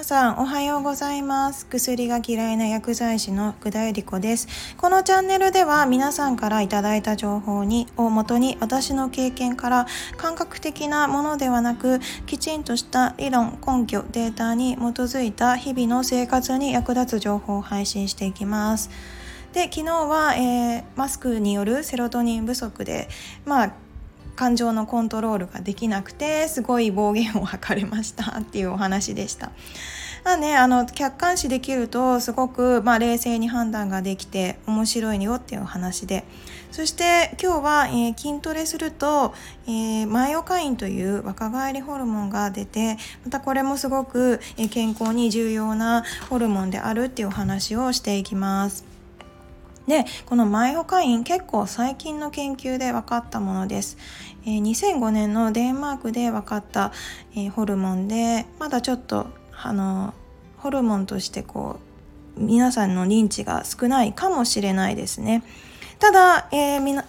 皆さんおはようございます。薬が嫌いな薬剤師の福田恵理子です。このチャンネルでは皆さんからいただいた情報にをもとに私の経験から感覚的なものではなくきちんとした理論根拠データに基づいた日々の生活に役立つ情報を配信していきます。で昨日は、えー、マスクによるセロトニン不足でまあ感情のコントロールができなくてすごい暴言を吐かれましたっていうお話でした。まあね、あの客観視できるとすごく、まあ、冷静に判断ができて面白いよっていうお話でそして今日は、えー、筋トレすると、えー、マイオカインという若返りホルモンが出てまたこれもすごく、えー、健康に重要なホルモンであるっていうお話をしていきます。でこのマイオカイン結構最近の研究で分かったものです、えー、2005年のデンマークで分かった、えー、ホルモンでまだちょっとあのホルモンとしてこう皆さんの認知が少ないかもしれないですね。ただ、えー、みな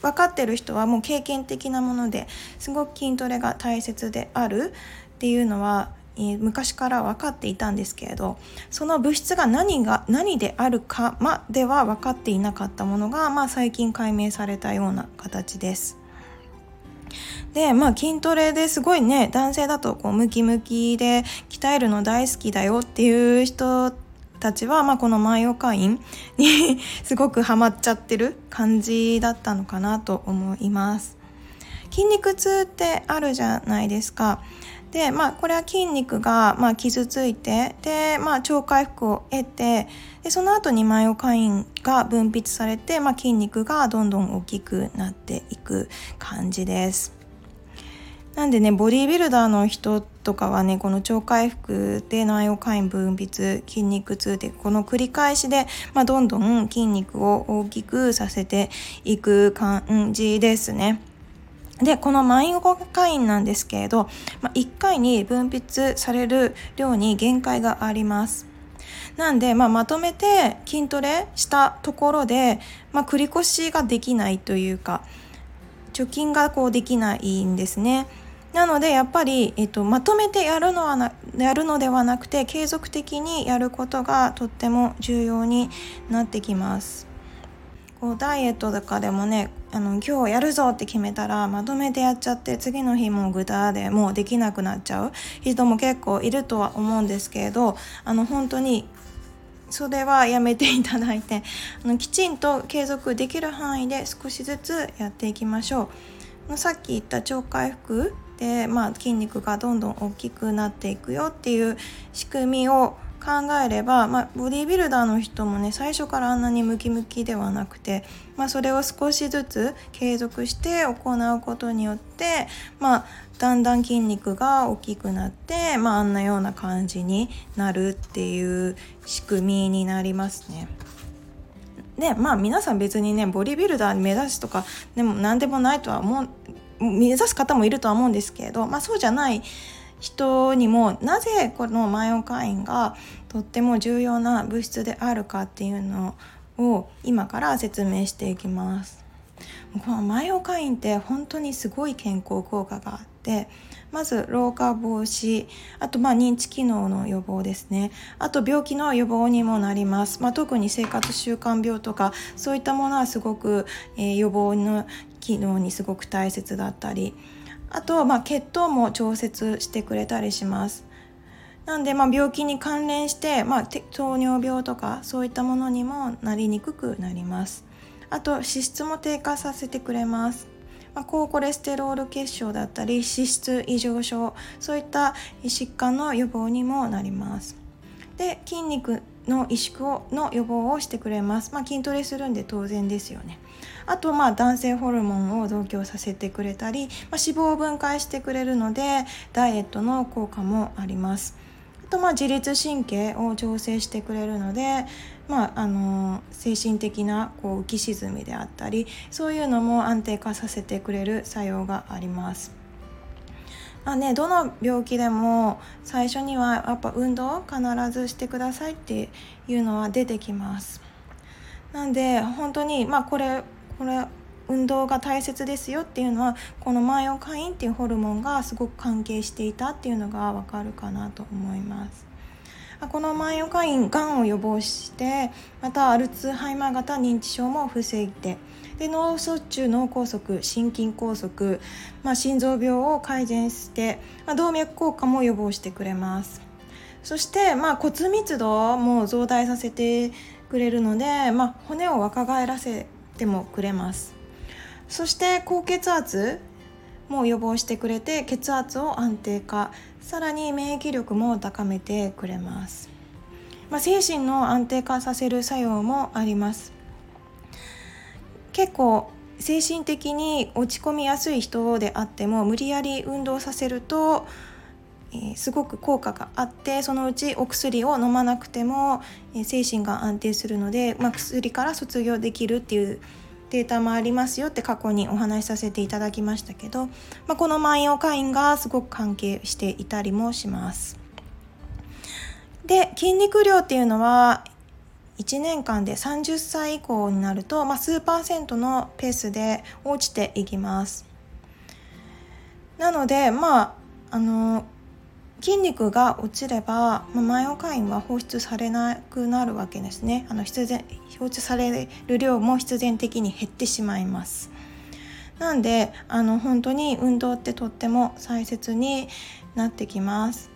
分かってる人はもう経験的なものですごく筋トレが大切であるっていうのはえ昔から分かっていたんですけれどその物質が何が何であるかまでは分かっていなかったものが、まあ、最近解明されたような形です。でまあ筋トレですごいね男性だとこうムキムキで鍛えるの大好きだよっていう人たちは、まあ、このマイオカインに すごくハマっちゃってる感じだったのかなと思います。筋肉痛ってあるじゃないですか。でまあこれは筋肉が、まあ、傷ついてで、まあ、超回復を得てでその後にマイオカインが分泌されて、まあ、筋肉がどんどん大きくなっていく感じです。なんでねボディービルダーの人とかはねこの超回復でナイオカイン分泌筋肉痛でこの繰り返しで、まあ、どんどん筋肉を大きくさせていく感じですね。でこのマインコカインなんですけれど、まあ、1回に分泌される量に限界があります。なんで、まあ、まとめて筋トレしたところで、まあ、繰り越しができないというか貯金がこうできないんですね。なのでやっぱり、えっと、まとめてやるのはなやるのではなくて継続的にやることがとっても重要になってきます。こうダイエットとかでもねあの今日やるぞって決めたらまとめてやっちゃって次の日もぐたでもうできなくなっちゃう人も結構いるとは思うんですけれどあの本当にそれはやめていただいてあのきちんと継続できる範囲で少しずつやっていきましょう。さっき言った超回復で、まあ、筋肉がどんどん大きくなっていくよっていう仕組みを考えれば、まあ、ボディービルダーの人もね最初からあんなにムキムキではなくて、まあ、それを少しずつ継続して行うことによって、まあ、だんだん筋肉が大きくなって、まあ、あんなような感じになるっていう仕組みになりますね。でまあ皆さん別にねボディビルダー目指すとかでも何でもないとは思う目指す方もいるとは思うんですけれど、まあ、そうじゃない人にもなぜこのマイオカインがとっても重要な物質であるかっていうのを今から説明していきます。このマイオカインって本当にすごい健康効果があってまず老化防止あとまあ認知機能の予防ですねあと病気の予防にもなります、まあ、特に生活習慣病とかそういったものはすごく、えー、予防の機能にすごく大切だったりあと、ま、血糖も調節してくれたりします。なんで、ま、病気に関連して、ま、糖尿病とかそういったものにもなりにくくなります。あと脂質も低下させてくれます。ま、高コレステロール血症だったり脂質異常症そういった疾患の予防にもなります。で筋肉の萎縮をの予防をしてくれます。まあ、筋トレするんで当然ですよね。あとまあ男性ホルモンを増強させてくれたり、まあ、脂肪を分解してくれるのでダイエットの効果もあります。あとまあ自律神経を調整してくれるので、まあ、あの精神的なこう浮き沈みであったりそういうのも安定化させてくれる作用があります。まあね、どの病気でも最初にはやっぱ運動を必ずしてくださいっていうのは出てきます。なんで本当にまあこれこれ運動が大切ですよっていうのはこのマイオカインっていうホルモンがすごく関係していたっていうのがわかるかなと思います。このマイオカインがんを予防してまたアルツハイマー型認知症も防いでで脳卒中脳梗塞心筋梗塞、まあ、心臓病を改善して、まあ、動脈硬化も予防してくれます。そして、まあ、骨密度も増大させてくれるので、まあ、骨を若返らせてもくれます。そして高血圧も予防してくれて血圧を安定化さらに免疫力も高めてくれます、まあ、精神の安定化させる作用もあります。結構精神的に落ち込みやすい人であっても無理やり運動させると、えー、すごく効果があってそのうちお薬を飲まなくても、えー、精神が安定するので、まあ、薬から卒業できるっていうデータもありますよって過去にお話しさせていただきましたけど、まあ、この万葉会員がすごく関係していたりもします。で筋肉量っていうのは1年間で30歳以降になると、まあ、数パーセントのペースで落ちていきます。なのでまああの筋肉が落ちれば、まあ、マイオカインは放出されなくなるわけですね。あの必然放出される量も必然的に減ってしまいます。なんであの本当に運動ってとっても大切になってきます。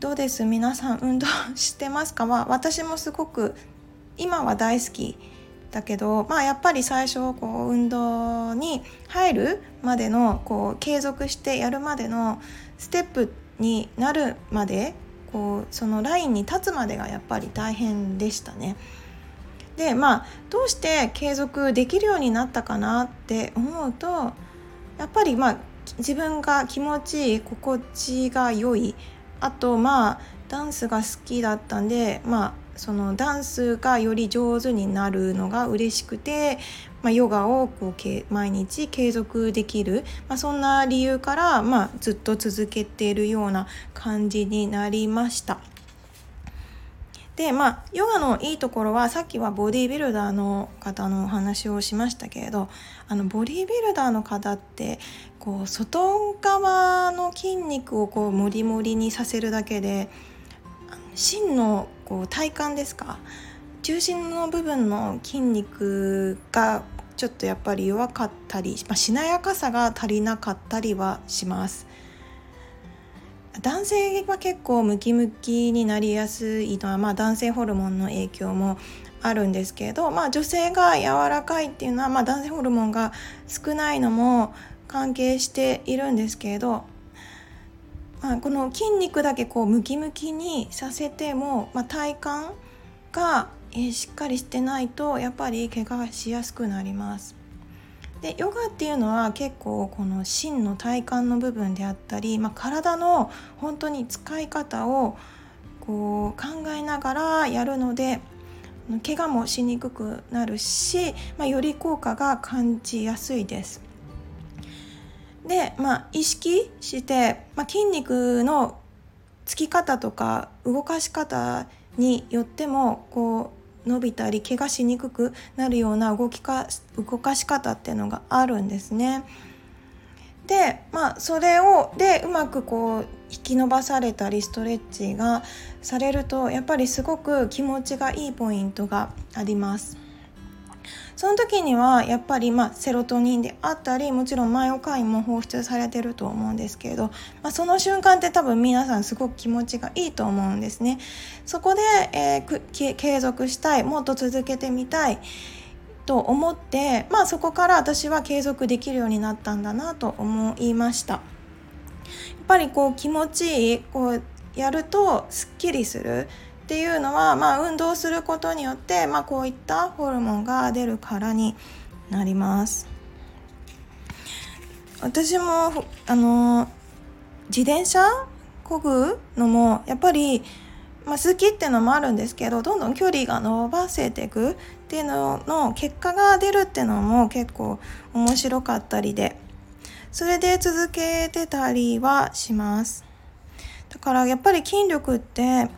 どうです？皆さん運動 してますか？は私もすごく今は大好き。だけど、まあ、やっぱり最初こう運動に入るまでのこう継続してやるまでのステップになるまでこうそのラインに立つまでがやっぱり大変でしたね。でまあどうして継続できるようになったかなって思うとやっぱりまあ自分が気持ちいい心地が良いあとまあダンスが好きだったんでまあそのダンスがより上手になるのが嬉しくて、まあ、ヨガをこう毎日継続できる、まあ、そんな理由から、まあ、ずっと続けているような感じになりました。でまあヨガのいいところはさっきはボディービルダーの方のお話をしましたけれどあのボディービルダーの方ってこう外側の筋肉をこうモリモリにさせるだけで芯のこう体幹ですか？中心の部分の筋肉がちょっとやっぱり弱かったり、まあ、しなやかさが足りなかったりはします。男性は結構ムキムキになりやすいのは、まあ、男性ホルモンの影響もあるんですけど、まあ、女性が柔らかいっていうのは、まあ、男性ホルモンが少ないのも関係しているんですけれどまあ、この筋肉だけこうムキムキにさせても、まあ、体幹が、えー、しっかりしてないとやっぱり怪我しやすくなります。でヨガっていうのは結構この芯の体幹の部分であったり、まあ、体の本当に使い方をこう考えながらやるので怪我もしにくくなるし、まあ、より効果が感じやすいです。で、まあ、意識して、まあ、筋肉のつき方とか動かし方によってもこう伸びたり怪我しにくくなるような動きか動かし方っていうのがあるんですね。でまあそれをでうまくこう引き伸ばされたりストレッチがされるとやっぱりすごく気持ちがいいポイントがあります。その時にはやっぱりまセロトニンであったりもちろんマイオカインも放出されてると思うんですけれど、まあ、その瞬間って多分皆さんすごく気持ちがいいと思うんですね。そこで、えー、継続したいもっと続けてみたいと思って、まあ、そこから私は継続できるようになったんだなと思いました。やっぱりこう気持ちいいこうやるとすっきりするっていうのは、まあ、運動することによって、まあ、こういったホルモンが出るからになります。私もあの自転車こぐのもやっぱり、まあ、好きっていうのもあるんですけどどんどん距離が伸ばせていくっていうのの結果が出るっていうのも結構面白かったりでそれで続けてたりはしますだからやっぱり筋力って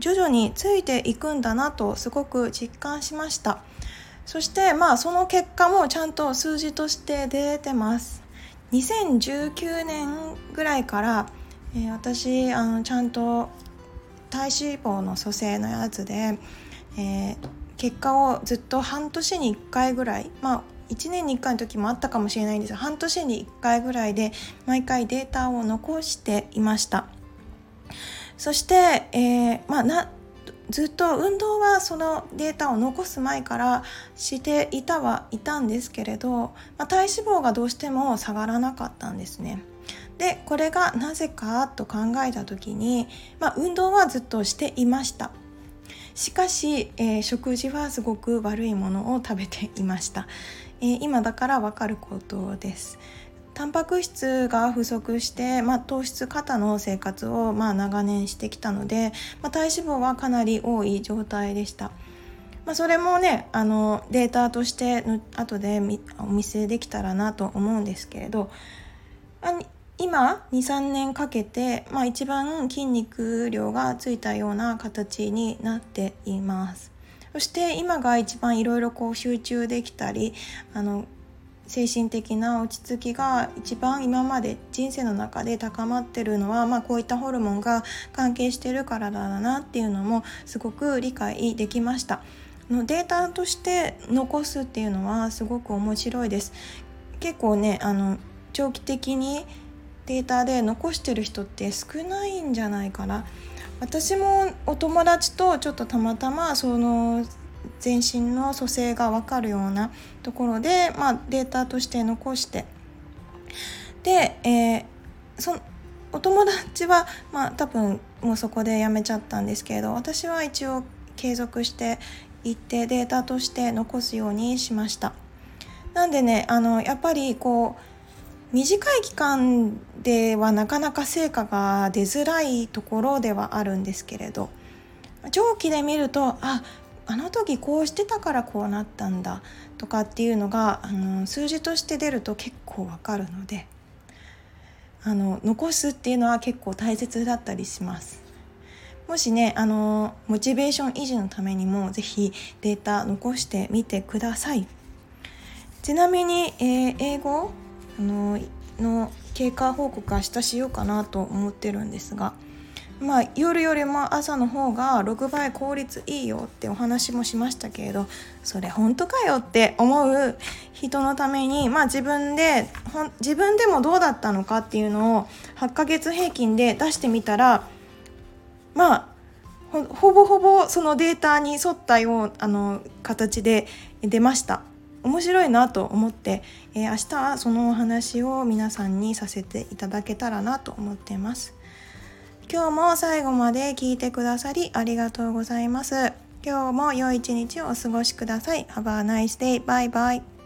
徐々についていくんだなとすごく実感しました。そしてまあその結果もちゃんと数字として出てます。2019年ぐらいから、えー、私あのちゃんと体脂肪の組成のやつで、えー、結果をずっと半年に1回ぐらいまあ1年に1回の時もあったかもしれないんですが半年に1回ぐらいで毎回データを残していました。そして、えー、まあ、なずっと運動はそのデータを残す前からしていたはいたんですけれど、まあ、体脂肪がどうしても下がらなかったんですね。でこれがなぜかと考えた時に、まあ、運動はずっとしていました。しかし、えー、食事はすごく悪いものを食べていました、えー、今だからわかることです。タンパク質が不足して、まあ、糖質過多の生活を、まあ、長年してきたので、まあ、体脂肪はかなり多い状態でした。まあ、それもねあのデータとして後でお見せできたらなと思うんですけれど今23年かけて、まあ、一番筋肉量がついたような形になっていますそして今が一番いろいろこう集中できたりあの精神的な落ち着きが一番今まで人生の中で高まってるのは、まあ、こういったホルモンが関係してるからだなっていうのもすごく理解できました。のデータとして残すっていうのはすごく面白いです。結構ねあの長期的にデータで残してる人って少ないんじゃないかな。私もお友達とちょっとたまたまその全身の組成が分かるようなところで、まあ、データとして残して。で、えー、そお友達は、まあ、多分もうそこでやめちゃったんですけれど私は一応継続していってデータとして残すようにしました。なんでねあのやっぱりこう短い期間ではなかなか成果が出づらいところではあるんですけれど長期で見るとああの時こうしてたからこうなったんだとかっていうのがあの数字として出ると結構わかるのであの残すっていうのは結構大切だったりします。もしねあのモチベーション維持のためにも是非データ残してみてください。ちなみに、えー、英語あのの経過報告明日しようかなと思ってるんですが。まあ、夜よりも朝の方が6倍効率いいよってお話もしましたけれどそれ本当かよって思う人のために、まあ、自分で自分でもどうだったのかっていうのを8ヶ月平均で出してみたらまあほぼほぼそのデータに沿ったようあの形で出ました。面白いなと思って、えー、明日はそのお話を皆さんにさせていただけたらなと思っています。今日も最後まで聞いてくださりありがとうございます。今日も良い一日をお過ごしください。Have a nice day. Bye bye.